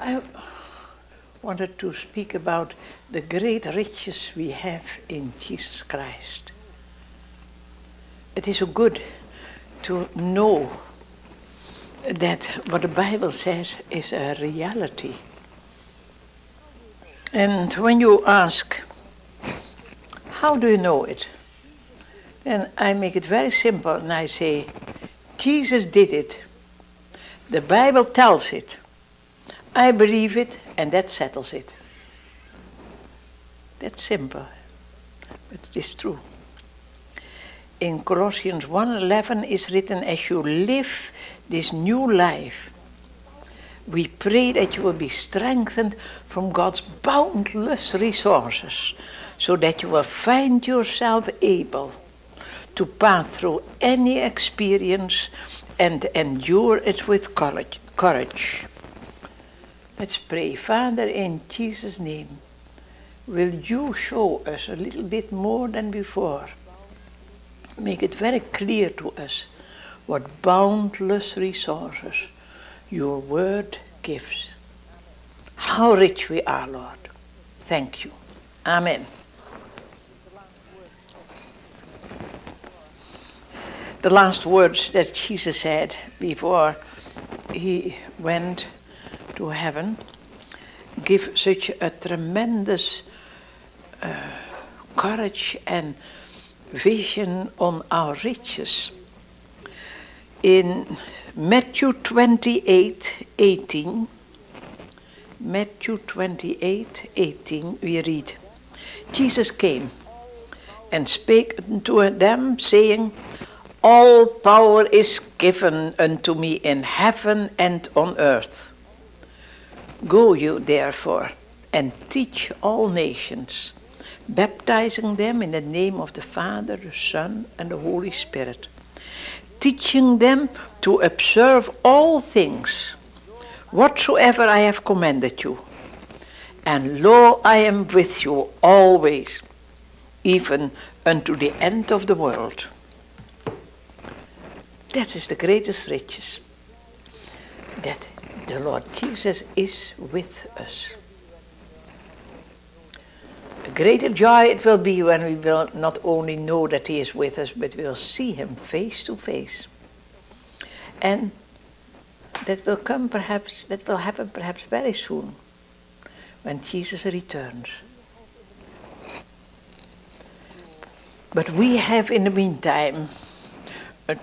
I wanted to speak about the great riches we have in Jesus Christ. It is so good to know that what the Bible says is a reality. And when you ask, how do you know it? Then I make it very simple and I say, Jesus did it. The Bible tells it. I believe it and that settles it. That's simple, but it is true. In Colossians 1:11 is written as you live this new life we pray that you will be strengthened from God's boundless resources so that you will find yourself able to pass through any experience and endure it with courage. Let's pray. Father, in Jesus' name, will you show us a little bit more than before? Make it very clear to us what boundless resources your word gives. How rich we are, Lord. Thank you. Amen. The last words that Jesus said before he went to heaven give such a tremendous uh, courage and vision on our riches. In Matthew 28 18. Matthew 28 18, we read Jesus came and spake unto them, saying, All power is given unto me in heaven and on earth. Go you therefore and teach all nations, baptizing them in the name of the Father, the Son, and the Holy Spirit teaching them to observe all things whatsoever I have commanded you. And lo, I am with you always, even unto the end of the world. That is the greatest riches. That the Lord Jesus is with us. A greater joy it will be when we will not only know that He is with us, but we will see Him face to face. And that will come perhaps, that will happen perhaps very soon, when Jesus returns. But we have in the meantime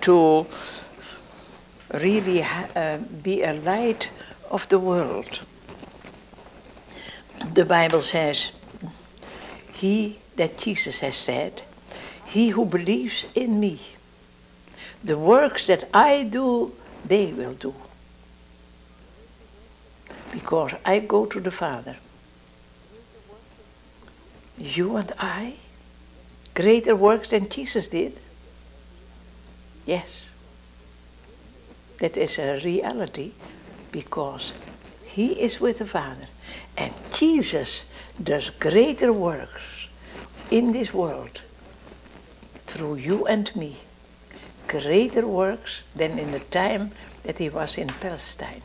to really uh, be a light of the world. The Bible says, he that Jesus has said, he who believes in me, the works that I do, they will do. Because I go to the Father. You and I, greater works than Jesus did. Yes. That is a reality because he is with the Father. And Jesus does greater works in this world through you and me. Greater works than in the time that he was in Palestine.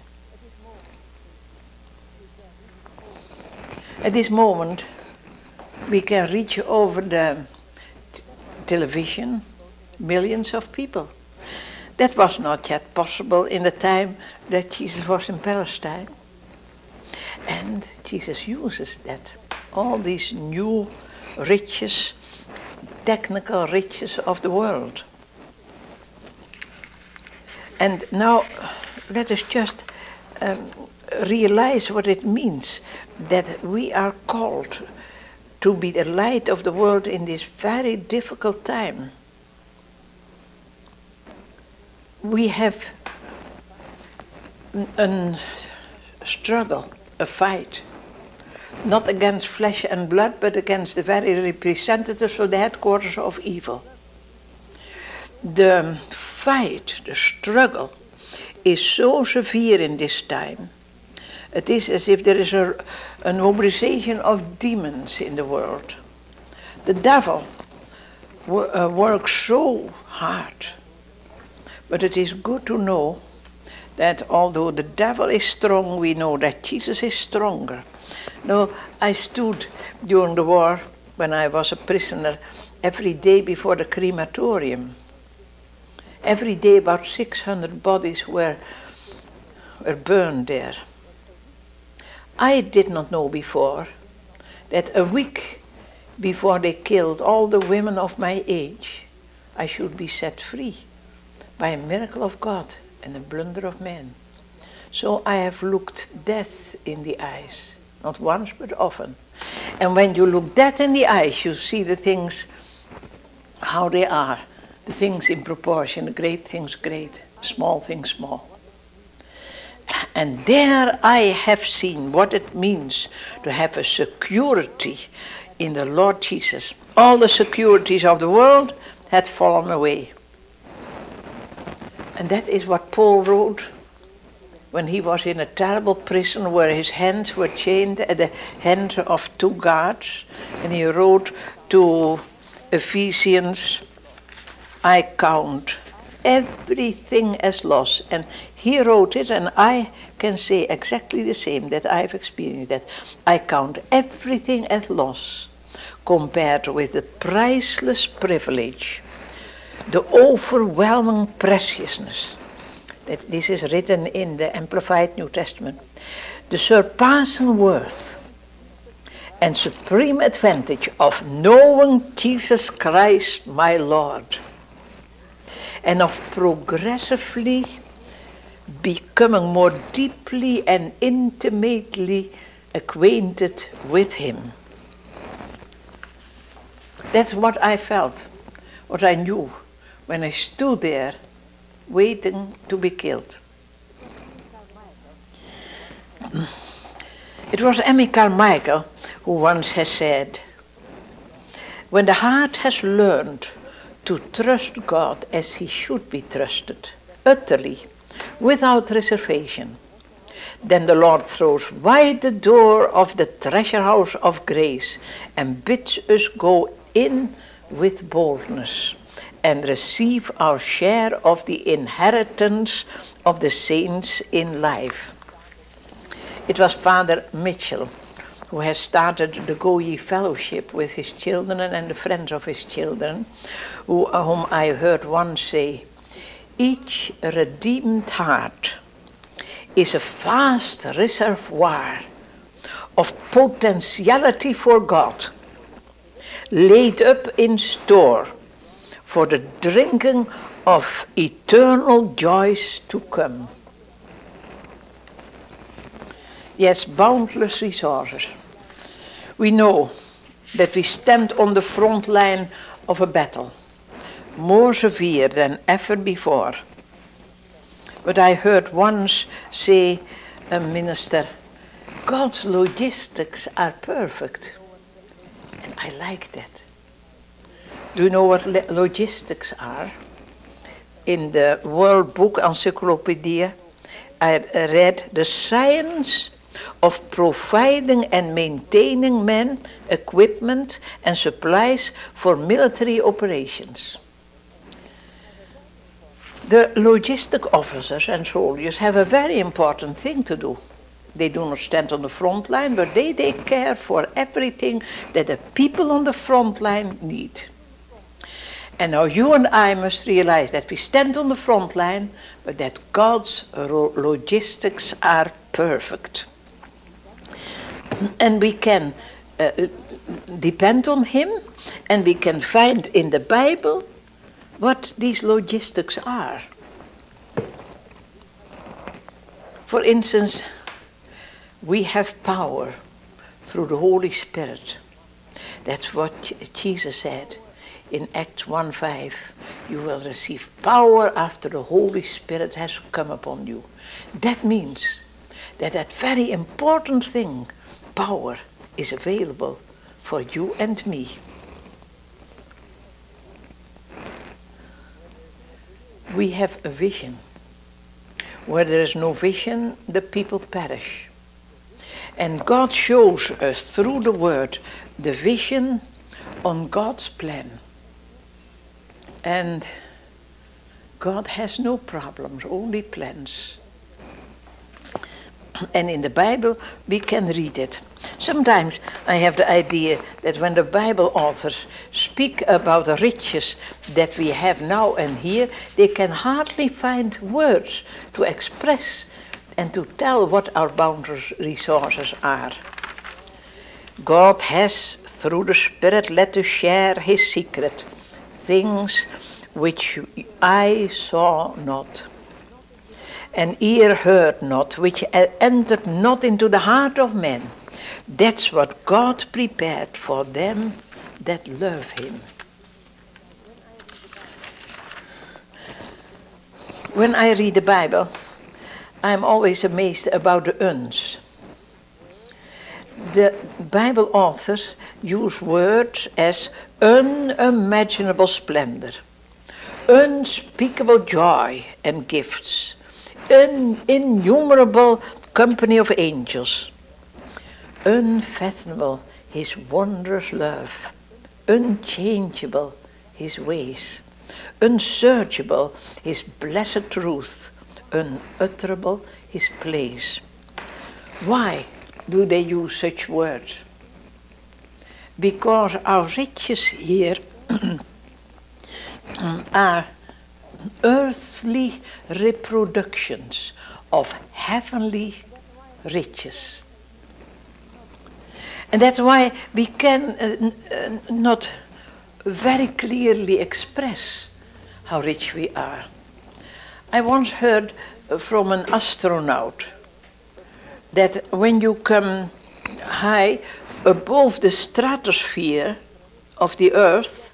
At this moment, we can reach over the television millions of people. That was not yet possible in the time that Jesus was in Palestine. And Jesus uses that all these new riches, technical riches of the world. And now let us just um, realize what it means that we are called to be the light of the world in this very difficult time. We have a struggle, a fight not against flesh and blood, but against the very representatives of the headquarters of evil. The fight, the struggle, is so severe in this time. It is as if there is a, a mobilization of demons in the world. The devil uh, works so hard. But it is good to know that although the devil is strong, we know that Jesus is stronger. Now, I stood during the war when I was a prisoner every day before the crematorium. Every day, about 600 bodies were, were burned there. I did not know before that a week before they killed all the women of my age, I should be set free by a miracle of God and a blunder of man. So I have looked death in the eyes, not once but often. And when you look death in the eyes, you see the things how they are, the things in proportion, the great things great, small things small. And there I have seen what it means to have a security in the Lord Jesus. All the securities of the world had fallen away. And that is what Paul wrote when he was in a terrible prison where his hands were chained at the hand of two guards. And he wrote to Ephesians, I count everything as loss. And he wrote it, and I can say exactly the same that I've experienced that. I count everything as loss compared with the priceless privilege, the overwhelming preciousness. That this is written in the Amplified New Testament. The surpassing worth and supreme advantage of knowing Jesus Christ, my Lord and of progressively becoming more deeply and intimately acquainted with Him. That's what I felt, what I knew when I stood there waiting to be killed. It was Amy Carmichael who once has said, when the heart has learned to trust God as he should be trusted, utterly, without reservation. Then the Lord throws wide the door of the treasure house of grace and bids us go in with boldness and receive our share of the inheritance of the saints in life. It was Father Mitchell who has started the Go Ye Fellowship with his children and the friends of his children, who, whom I heard once say, each redeemed heart is a vast reservoir of potentiality for God, laid up in store for the drinking of eternal joys to come. Yes, boundless resources we know that we stand on the front line of a battle, more severe than ever before. But I heard once say a minister, God's logistics are perfect. And I like that. Do you know what logistics are? In the World Book Encyclopedia, I read the science of providing and maintaining men, equipment, and supplies for military operations. The logistic officers and soldiers have a very important thing to do. They do not stand on the front line, but they take care for everything that the people on the front line need. And now you and I must realize that we stand on the front line, but that God's logistics are perfect and we can uh, depend on Him, and we can find in the Bible what these logistics are. For instance, we have power through the Holy Spirit. That's what Jesus said in Acts 1:5. You will receive power after the Holy Spirit has come upon you. That means that that very important thing power is available for you and me. We have a vision. Where there is no vision, the people perish. And God shows us through the Word the vision on God's plan. And God has no problems, only plans. and in the Bible we can read it. Sometimes I have the idea that when the Bible authors speak about the riches that we have now and here, they can hardly find words to express and to tell what our boundless resources are. God has, through the Spirit, let us share His secret, things which I saw not, and ear heard not, which entered not into the heart of man. That's what God prepared for them that love Him. When I read the Bible, I'm always amazed about the uns. The Bible authors use words as unimaginable splendor, unspeakable joy and gifts, an innumerable company of angels, unfathomable his wondrous love, unchangeable his ways, unsearchable his blessed truth, unutterable his place. Why do they use such words? Because our riches here are earthly reproductions of heavenly riches. And that's why we can uh, uh, not very clearly express how rich we are. I once heard from an astronaut that when you come high above the stratosphere of the earth,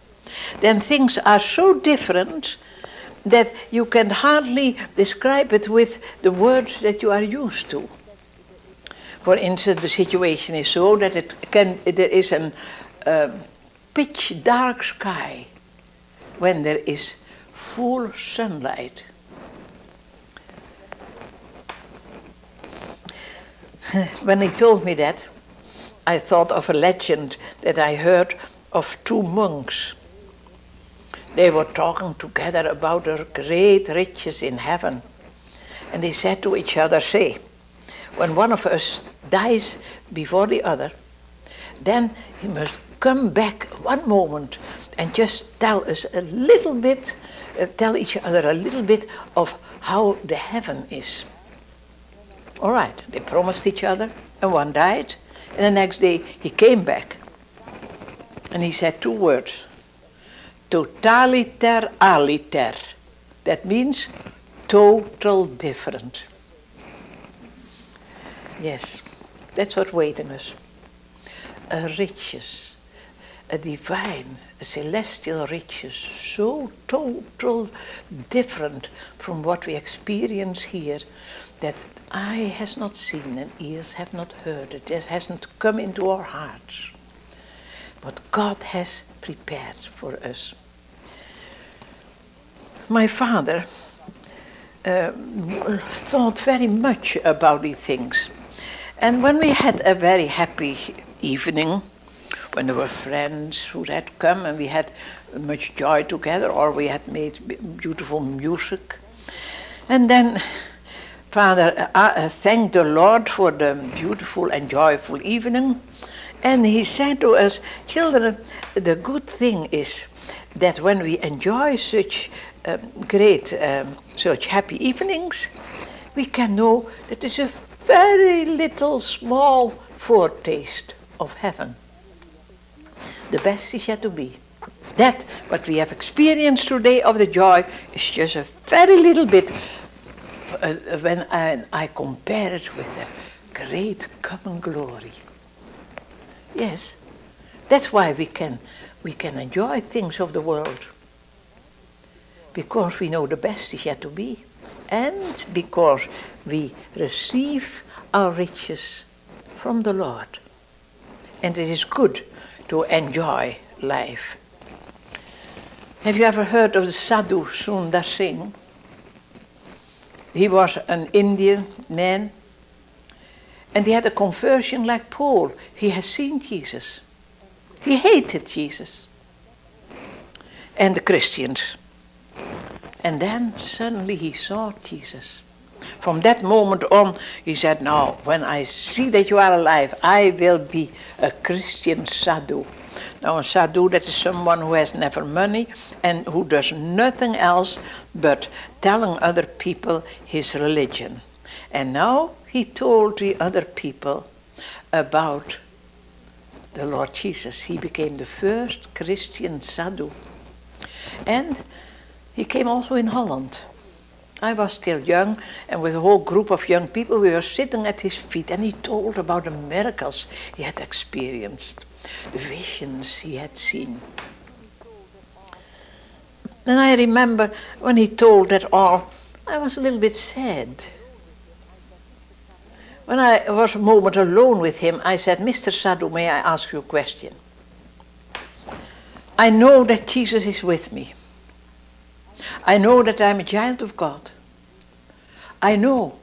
then things are so different that you can hardly describe it with the words that you are used to. For instance, the situation is so that it can, there is a uh, pitch dark sky when there is full sunlight. when he told me that, I thought of a legend that I heard of two monks. They were talking together about their great riches in heaven. And they said to each other, Say, when one of us dies before the other, then he must come back one moment and just tell us a little bit, uh, tell each other a little bit of how the heaven is. All right, they promised each other, and one died, and the next day he came back. And he said two words totaliter aliter. That means total different. Yes, that's what waiting us. A riches, a divine, a celestial riches, so total different from what we experience here that eye has not seen and ears have not heard it. It hasn't come into our hearts. What God has prepared for us. My father uh, thought very much about these things. And when we had a very happy evening, when there were friends who had come and we had much joy together, or we had made beautiful music, and then Father uh, uh, thanked the Lord for the beautiful and joyful evening. And he said to us, children, the good thing is that when we enjoy such um, great, um, such happy evenings, we can know that it's a very little small foretaste of heaven. The best is yet to be. That, what we have experienced today of the joy, is just a very little bit uh, when I, I compare it with the great common glory. Yes, that's why we can, we can enjoy things of the world. Because we know the best is yet to be. And because we receive our riches from the Lord. And it is good to enjoy life. Have you ever heard of the Sadhu Sundar Singh? He was an Indian man. And he had a conversion like Paul. He has seen Jesus. He hated Jesus and the Christians. And then suddenly he saw Jesus. From that moment on, he said, Now, when I see that you are alive, I will be a Christian sadhu. Now, a sadhu, that is someone who has never money and who does nothing else but telling other people his religion. And now he told the other people about the Lord Jesus. He became the first Christian sadhu. And he came also in Holland. I was still young, and with a whole group of young people, we were sitting at his feet, and he told about the miracles he had experienced, the visions he had seen. And I remember when he told that all, I was a little bit sad. When I was a moment alone with him, I said, Mr. Sadhu, may I ask you a question? I know that Jesus is with me. I know that I'm a child of God. I know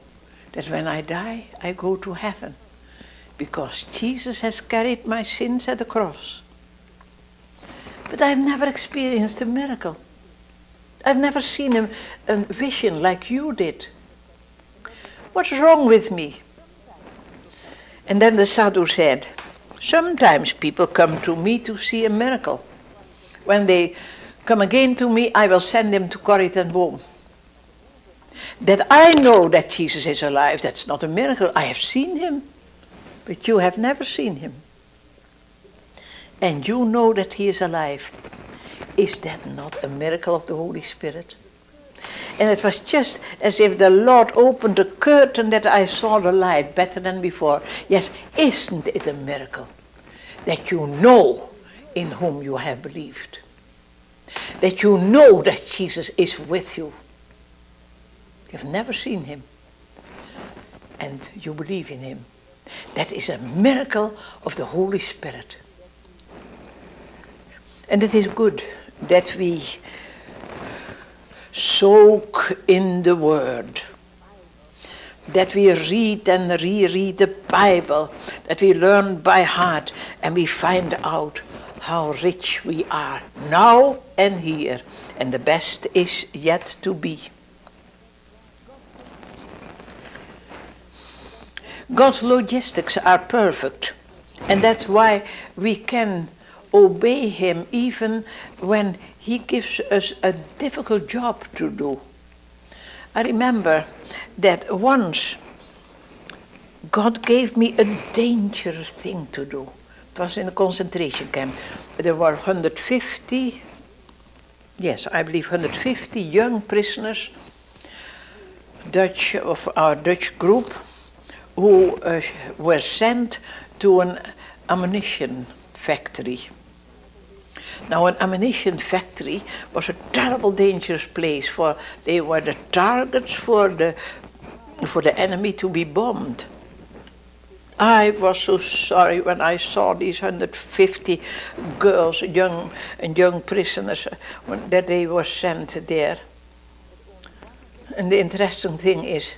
that when I die, I go to heaven because Jesus has carried my sins at the cross. But I've never experienced a miracle. I've never seen a, a vision like you did. What's wrong with me? And then the sadhu said, Sometimes people come to me to see a miracle. When they come again to me, I will send them to Corrie ten Boom. That I know that Jesus is alive, that's not a miracle. I have seen him, but you have never seen him. And you know that he is alive. Is that not a miracle of the Holy Spirit? And it was just as if the Lord opened a curtain that I saw the light better than before. Yes, isn't it a miracle that you know in whom you have believed? That you know that Jesus is with you. You've never seen him. And you believe in him. That is a miracle of the Holy Spirit. And it is good that we soak in the Word. That we read and reread the Bible, that we learn by heart and we find out how rich we are now and here. And the best is yet to be. God's logistics are perfect, and that's why we can obey Him even when He gives us a difficult job to do. I remember that once God gave me a dangerous thing to do. It was in a concentration camp. There were 150, yes, I believe 150 young prisoners, Dutch of our Dutch group, who uh, were sent to an ammunition factory. Now, an ammunition factory was a terrible, dangerous place, for they were the targets for the, for the enemy to be bombed. I was so sorry when I saw these 150 girls, young and young prisoners, uh, when, that they were sent there. And the interesting thing is,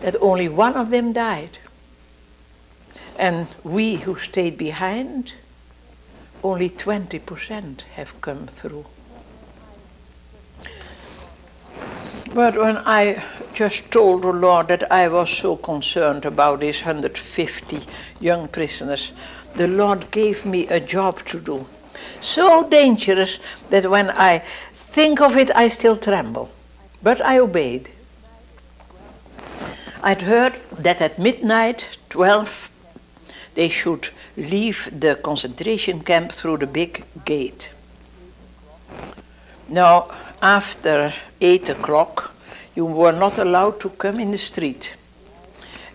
that only one of them died. And we who stayed behind, only 20% have come through. But when I just told the Lord that I was so concerned about these 150 young prisoners, the Lord gave me a job to do. So dangerous that when I think of it, I still tremble. But I obeyed. I'd heard that at midnight, 12, they should leave the concentration camp through the big gate. Now, after 8 o'clock, you were not allowed to come in the street.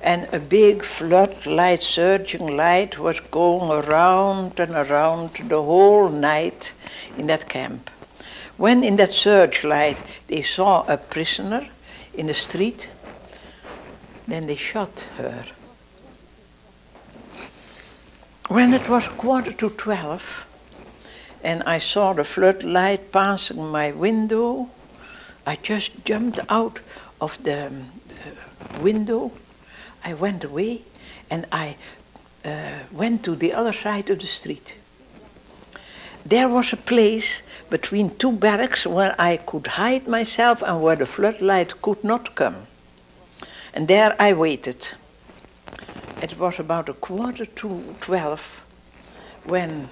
And a big floodlight, surging light, was going around and around the whole night in that camp. When in that searchlight they saw a prisoner in the street, then they shot her. When it was quarter to twelve, and I saw the floodlight passing my window, I just jumped out of the uh, window. I went away and I uh, went to the other side of the street. There was a place between two barracks where I could hide myself and where the floodlight could not come. And there I waited. It was about a quarter to twelve when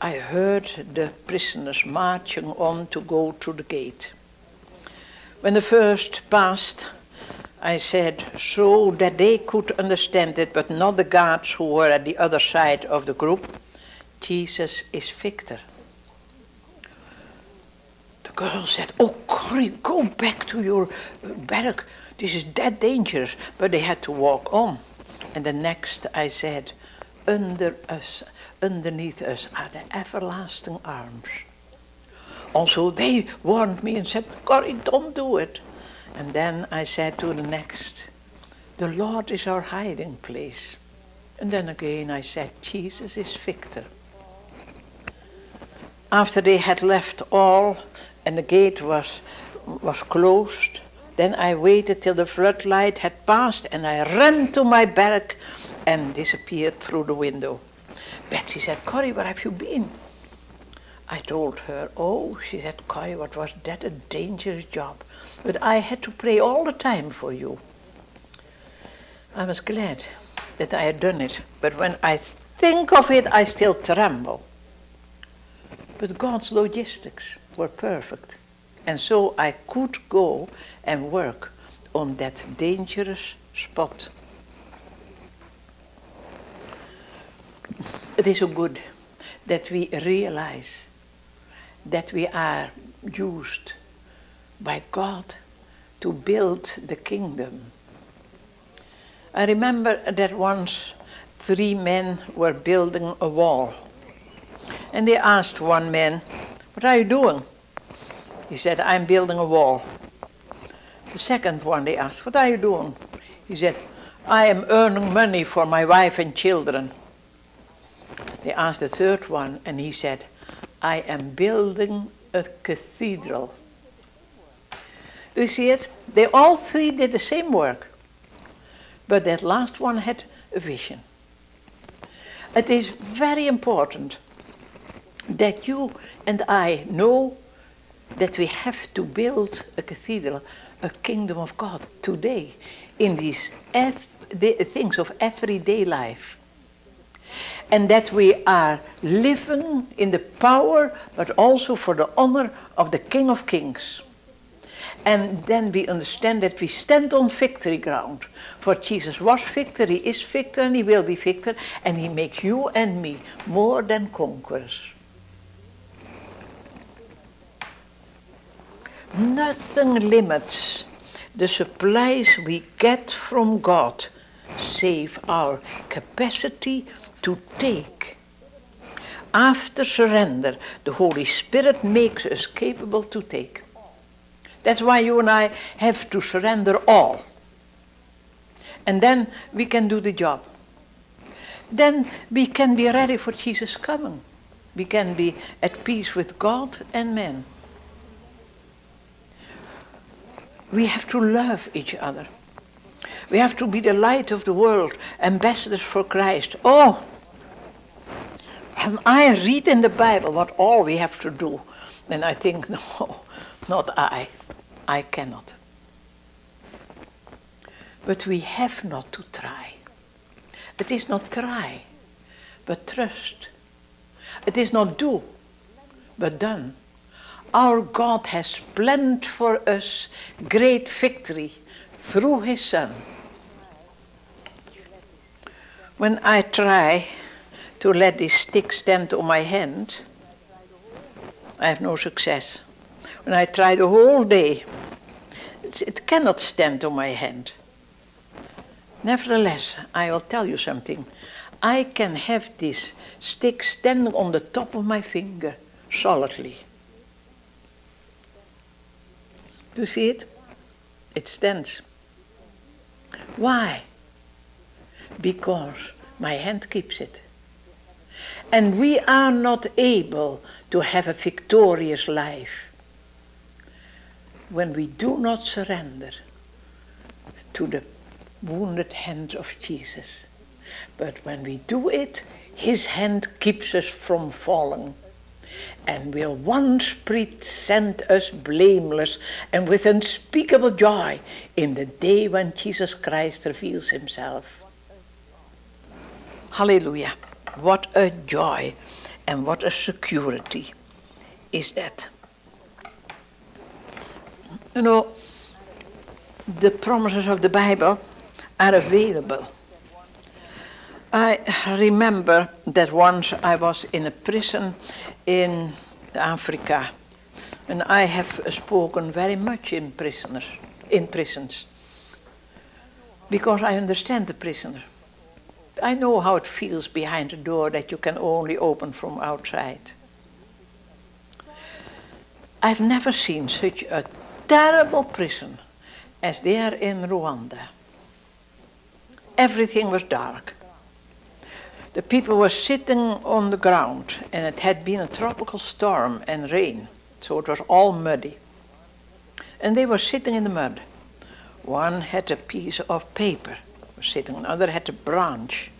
I heard the prisoners marching on to go to the gate. When the first passed, I said so that they could understand it, but not the guards who were at the other side of the group. Jesus is victor. The girl said, Oh, Corrie, go back to your barrack. This is that dangerous. But they had to walk on. And the next I said, Under us, underneath us are the everlasting arms. Also, they warned me and said, Corrie, don't do it. And then I said to the next, The Lord is our hiding place. And then again I said, Jesus is victor. After they had left all and the gate was, was closed, then I waited till the floodlight had passed and I ran to my barrack and disappeared through the window. Betsie said, Corrie, where have you been? I told her, oh, she said, Corrie, what was that a dangerous job? But I had to pray all the time for you. I was glad that I had done it, but when I think of it, I still tremble. But God's logistics were perfect. And so I could go and work on that dangerous spot. It is so good that we realize that we are used by God to build the kingdom. I remember that once three men were building a wall. And they asked one man, What are you doing? He said, I'm building a wall. The second one they asked, What are you doing? He said, I am earning money for my wife and children. They asked the third one, and he said, I am building a cathedral. Do you see it? They all three did the same work. But that last one had a vision. It is very important that you and I know that we have to build a cathedral, a kingdom of God today in these things of everyday life. And that we are living in the power, but also for the honor of the King of Kings. And then we understand that we stand on victory ground. For Jesus was victor, he is victor, and he will be victor, and he makes you and me more than conquerors. Nothing limits the supplies we get from God save our capacity to take. After surrender, the Holy Spirit makes us capable to take. That's why you and I have to surrender all. And then we can do the job. Then we can be ready for Jesus' coming. We can be at peace with God and men. We have to love each other. We have to be the light of the world, ambassadors for Christ. Oh, and I read in the Bible what all we have to do, and I think, no, not I. I cannot. But we have not to try. It is not try, but trust. It is not do, but done. Our God has planned for us great victory through His Son. When I try to let this stick stand on my hand, I have no success. When I try the whole day, it cannot stand on my hand. Nevertheless, I will tell you something. I can have this stick standing on the top of my finger solidly. Do you see it? It stands. Why? Because my hand keeps it. And we are not able to have a victorious life when we do not surrender to the wounded hand of Jesus. But when we do it, his hand keeps us from falling. And will once present us blameless and with unspeakable joy in the day when Jesus Christ reveals himself. Hallelujah. What a joy and what a security is that. You know, the promises of the Bible are available. I remember that once I was in a prison in Africa, and I have spoken very much in prisoners, in prisons, because I understand the prisoner. I know how it feels behind a door that you can only open from outside. I've never seen such a terrible prison as there in Rwanda. Everything was dark. The people were sitting on the ground, and it had been a tropical storm and rain, so it was all muddy. And they were sitting in the mud. One had a piece of paper, sitting, another had a branch.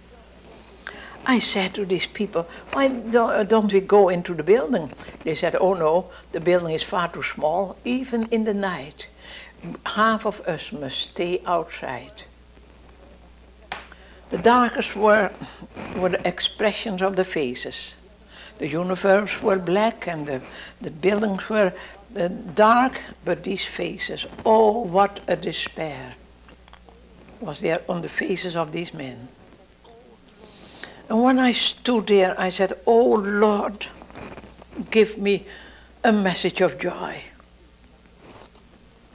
I said to these people, why don't uh, we go into the building? They said, oh no, the building is far too small, even in the night. Half of us must stay outside. The darkest were, were the expressions of the faces. The universe were black and the, the buildings were uh, dark, but these faces, oh, what a despair was there on the faces of these men. And when I stood there, I said, Oh Lord, give me a message of joy.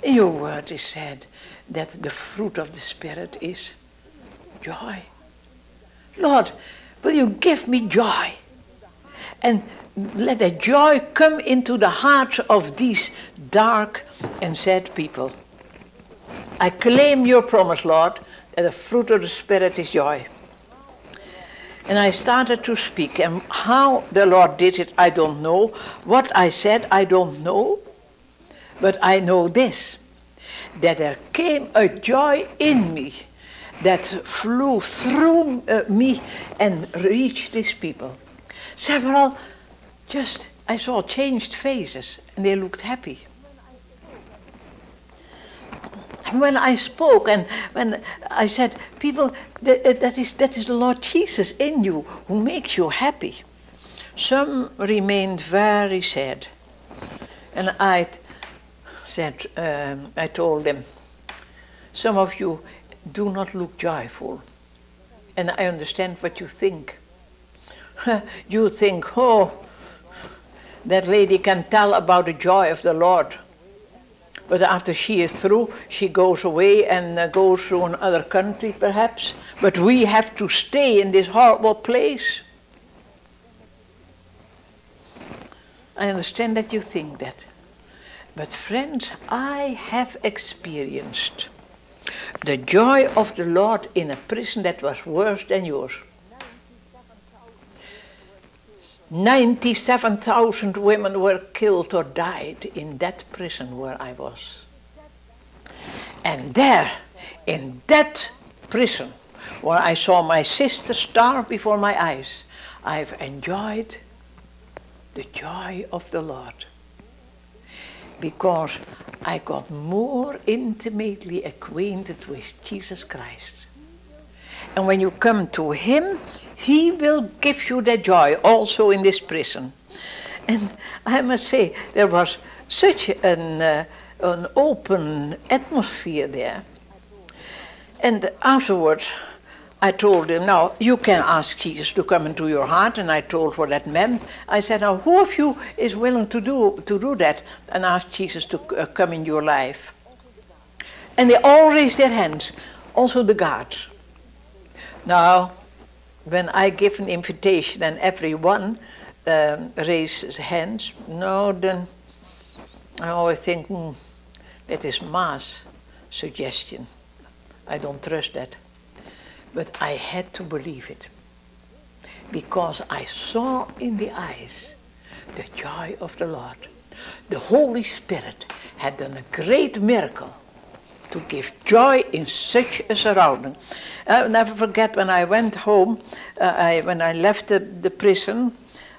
In your word is said that the fruit of the Spirit is joy. Lord, will you give me joy? And let the joy come into the hearts of these dark and sad people. I claim your promise, Lord, that the fruit of the Spirit is joy. And I started to speak, and how the Lord did it, I don't know. What I said, I don't know. But I know this that there came a joy in me that flew through uh, me and reached these people. Several just, I saw changed faces, and they looked happy. And when I spoke and when I said, people, that, that, is, that is the Lord Jesus in you who makes you happy. Some remained very sad. And I said, um, I told them, some of you do not look joyful. And I understand what you think. you think, oh, that lady can tell about the joy of the Lord. But after she is through, she goes away and uh, goes to another country perhaps. But we have to stay in this horrible place. I understand that you think that. But friends, I have experienced the joy of the Lord in a prison that was worse than yours. 97,000 women were killed or died in that prison where I was. And there, in that prison, where I saw my sister starve before my eyes, I've enjoyed the joy of the Lord. Because I got more intimately acquainted with Jesus Christ. And when you come to Him, He will give you that joy also in this prison. And I must say, there was such an, uh, an open atmosphere there. And afterwards, I told him, now you can ask Jesus to come into your heart, and I told what that meant. I said, now who of you is willing to do to do that and ask Jesus to uh, come in your life? And they all raised their hands, also the guards. Now, when I give an invitation and everyone um, raises hands, no, then I always think, hmm, that is mass suggestion. I don't trust that. But I had to believe it because I saw in the eyes the joy of the Lord. The Holy Spirit had done a great miracle to give joy in such a surrounding. I'll never forget when I went home, uh, I, when I left the, the prison,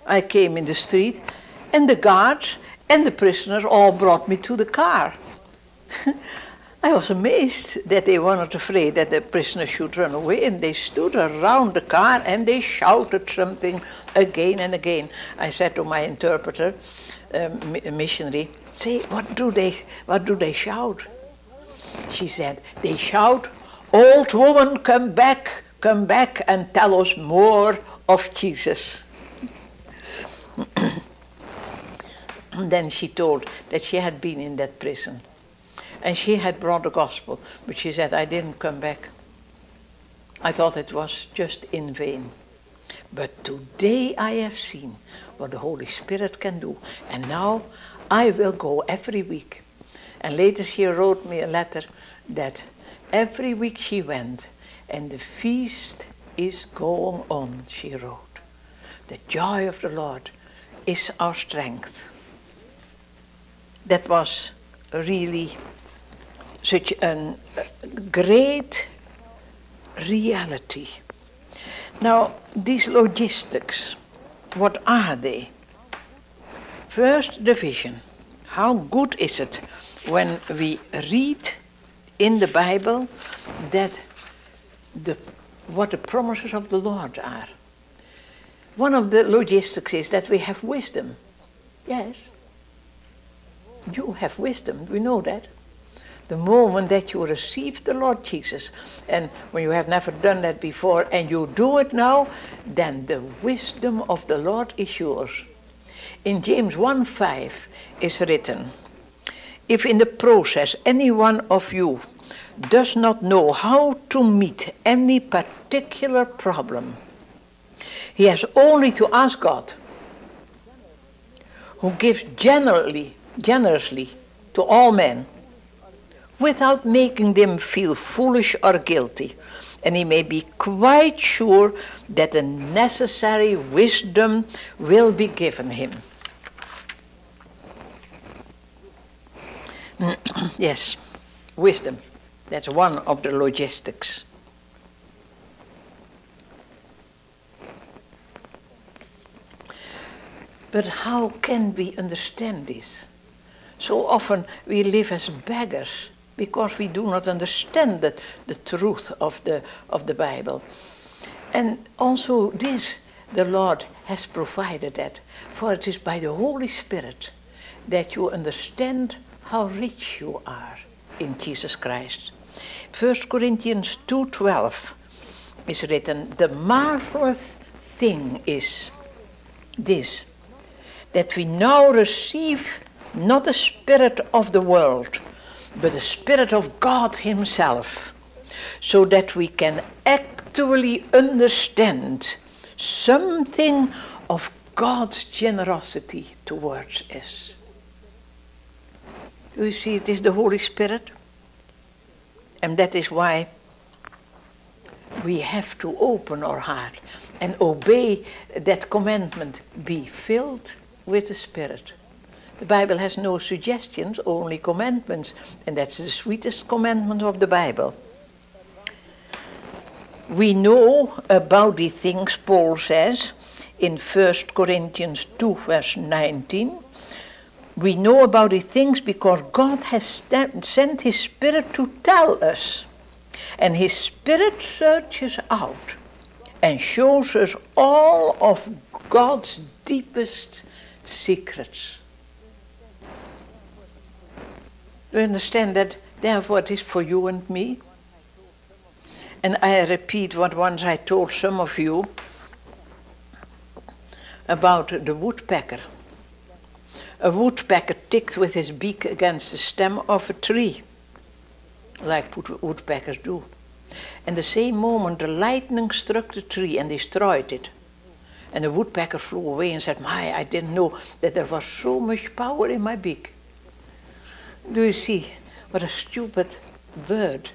I came in the street And the guards and the prisoners all brought me to the car. I was amazed that they were not afraid that the prisoner should run away, and they stood around the car and they shouted something again and again. I said to my interpreter, um, missionary, say, what do they, what do they shout? She said, they shout, old woman, come back, come back and tell us more of Jesus. and then she told that she had been in that prison and she had brought the gospel, but she said, I didn't come back. I thought it was just in vain. But today I have seen what the Holy Spirit can do. And now I will go every week. And later she wrote me a letter that every week she went, and the feast is going on, she wrote. The joy of the Lord is our strength. That was really such a great reality. Now, these logistics, what are they? First, the vision. How good is it when we read in the Bible that the, what the promises of the Lord are? One of the logistics is that we have wisdom. Yes. You have wisdom, we know that the moment that you receive the Lord Jesus, and when you have never done that before and you do it now, then the wisdom of the Lord is yours. In James 1 5 is written, If in the process any one of you does not know how to meet any particular problem, he has only to ask God, who gives generally, generously to all men without making them feel foolish or guilty. And he may be quite sure that the necessary wisdom will be given him. yes, wisdom. That's one of the logistics. But how can we understand this? So often we live as beggars because we do not understand the, the truth of the, of the Bible. And also this, the Lord has provided that, for it is by the Holy Spirit that you understand how rich you are in Jesus Christ. 1 Corinthians 2.12 is written, The marvelous thing is this, that we now receive not the spirit of the world, but the Spirit of God Himself, so that we can actually understand something of God's generosity towards us. You see, it is the Holy Spirit, and that is why we have to open our heart and obey that commandment be filled with the Spirit. The Bible has no suggestions, only commandments, and that's the sweetest commandment of the Bible. We know about the things Paul says in 1 Corinthians 2, verse 19. We know about the things because God has sent His Spirit to tell us. And His Spirit searches out and shows us all of God's deepest secrets. Do you understand that? Therefore, it is for you and me. And I repeat what once I told some of you about the woodpecker. A woodpecker ticked with his beak against the stem of a tree, like woodpeckers do. And the same moment the lightning struck the tree and destroyed it. And the woodpecker flew away and said, My, I didn't know that there was so much power in my beak. Do you see? What a stupid bird.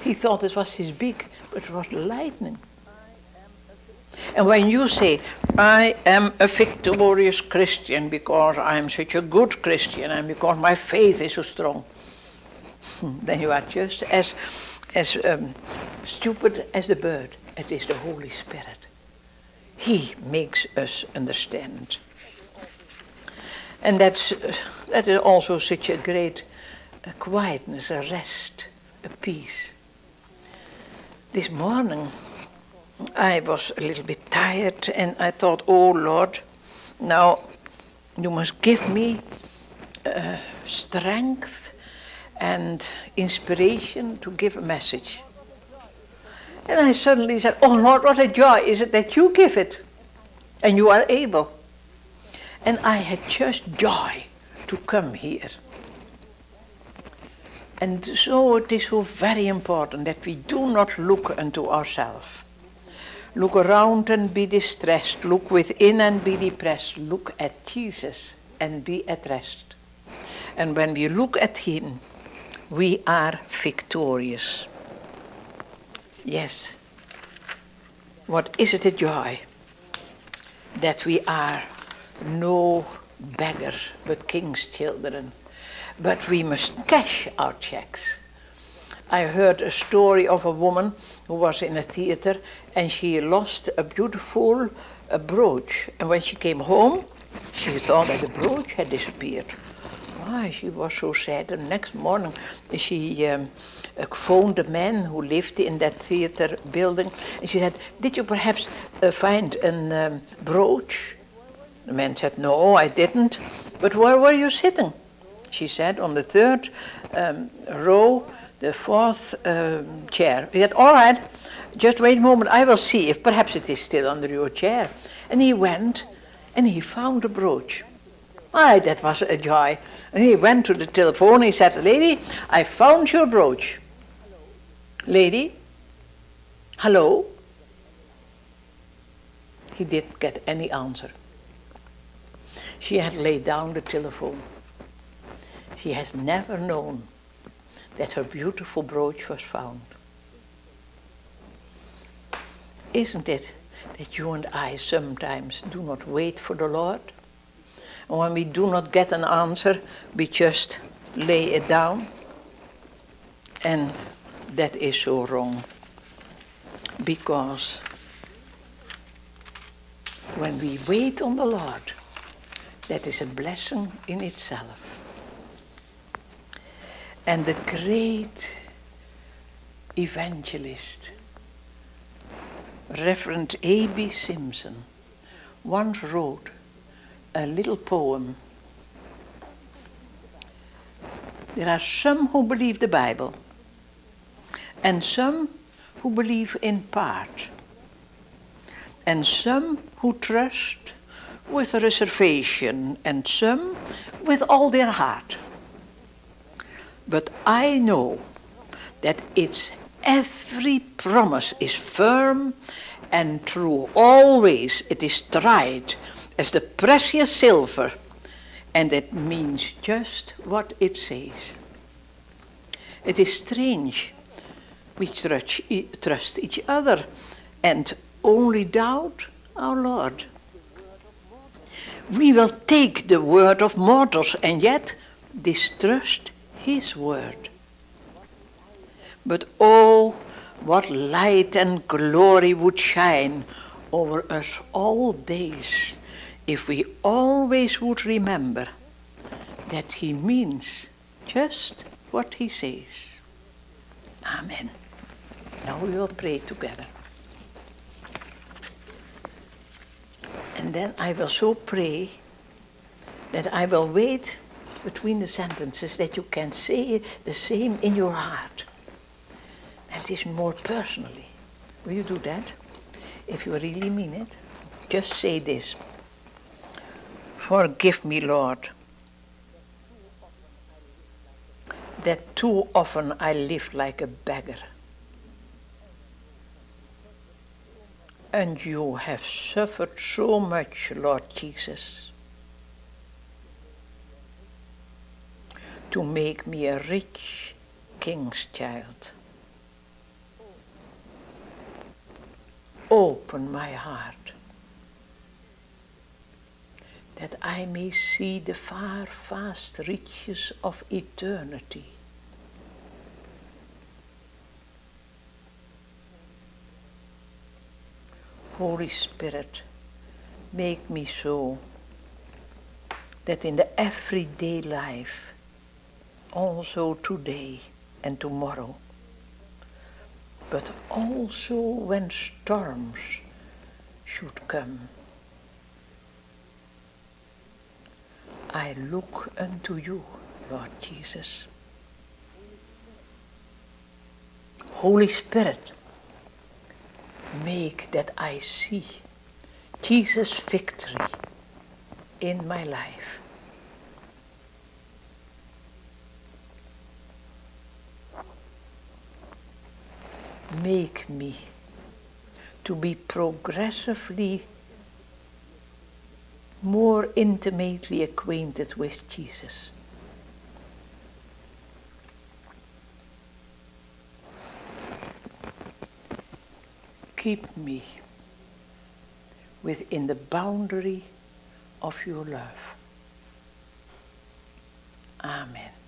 He thought it was his beak, but it was lightning. And when you say, I am a victorious Christian because I am such a good Christian and because my faith is so strong, then you are just as, as um, stupid as the bird. It is the Holy Spirit. He makes us understand. And that's, uh, that is also such a great uh, quietness, a rest, a peace. This morning, I was a little bit tired and I thought, oh Lord, now you must give me uh, strength and inspiration to give a message. And I suddenly said, Oh Lord, what a joy is it that you give it and you are able. And I had just joy to come here. And so it is so very important that we do not look unto ourselves. Look around and be distressed. Look within and be depressed. Look at Jesus and be at rest. And when we look at Him, we are victorious. Yes. What is it a joy that we are no beggar but king's children, but we must cash our checks. I heard a story of a woman who was in a theater and she lost a beautiful a brooch. And when she came home, she thought that the brooch had disappeared. Why, she was so sad. The next morning, she um, uh, phoned the man who lived in that theater building, and she said, "Did you perhaps uh, find a um, brooch?" The man said, "No, I didn't." But where were you sitting? She said, "On the third um, row, the fourth um, chair." He said, "All right, just wait a moment. I will see if perhaps it is still under your chair." And he went, and he found a brooch. Aye, that was a joy. And he went to the telephone. He said, Lady, I found your brooch. Lady, hello? He didn't get any answer. She had laid down the telephone. She has never known that her beautiful brooch was found. Isn't it that you and I sometimes do not wait for the Lord? And when we do not get an answer, we just lay it down. And that is so wrong. Because when we wait on the Lord, that is a blessing in itself. And the great evangelist, Reverend A.B. Simpson, once wrote a little poem. There are some who believe the Bible, and some who believe in part, and some who trust with reservation, and some with all their heart. But I know that its every promise is firm and true. Always it is tried as the precious silver, and it means just what it says. It is strange. We trust each other and only doubt our Lord. We will take the word of mortals and yet distrust his word. But oh, what light and glory would shine over us all days if we always would remember that he means just what he says. Amen. Now we will pray together. And then I will so pray that I will wait between the sentences that you can say the same in your heart. And it is more personally. Will you do that? If you really mean it, just say this. Forgive me, Lord, that too often I lived like a beggar. And you have suffered so much, Lord Jesus, to make me a rich king's child. Open my heart that I may see the far vast riches of eternity. Holy Spirit, make me so that in the everyday life, also today and tomorrow, but also when storms should come, I look unto you, Lord Jesus. Holy Spirit, make that I see Jesus' victory in my life. Make me to be progressively more intimately acquainted with Jesus. Keep me within the boundary of your love. Amen.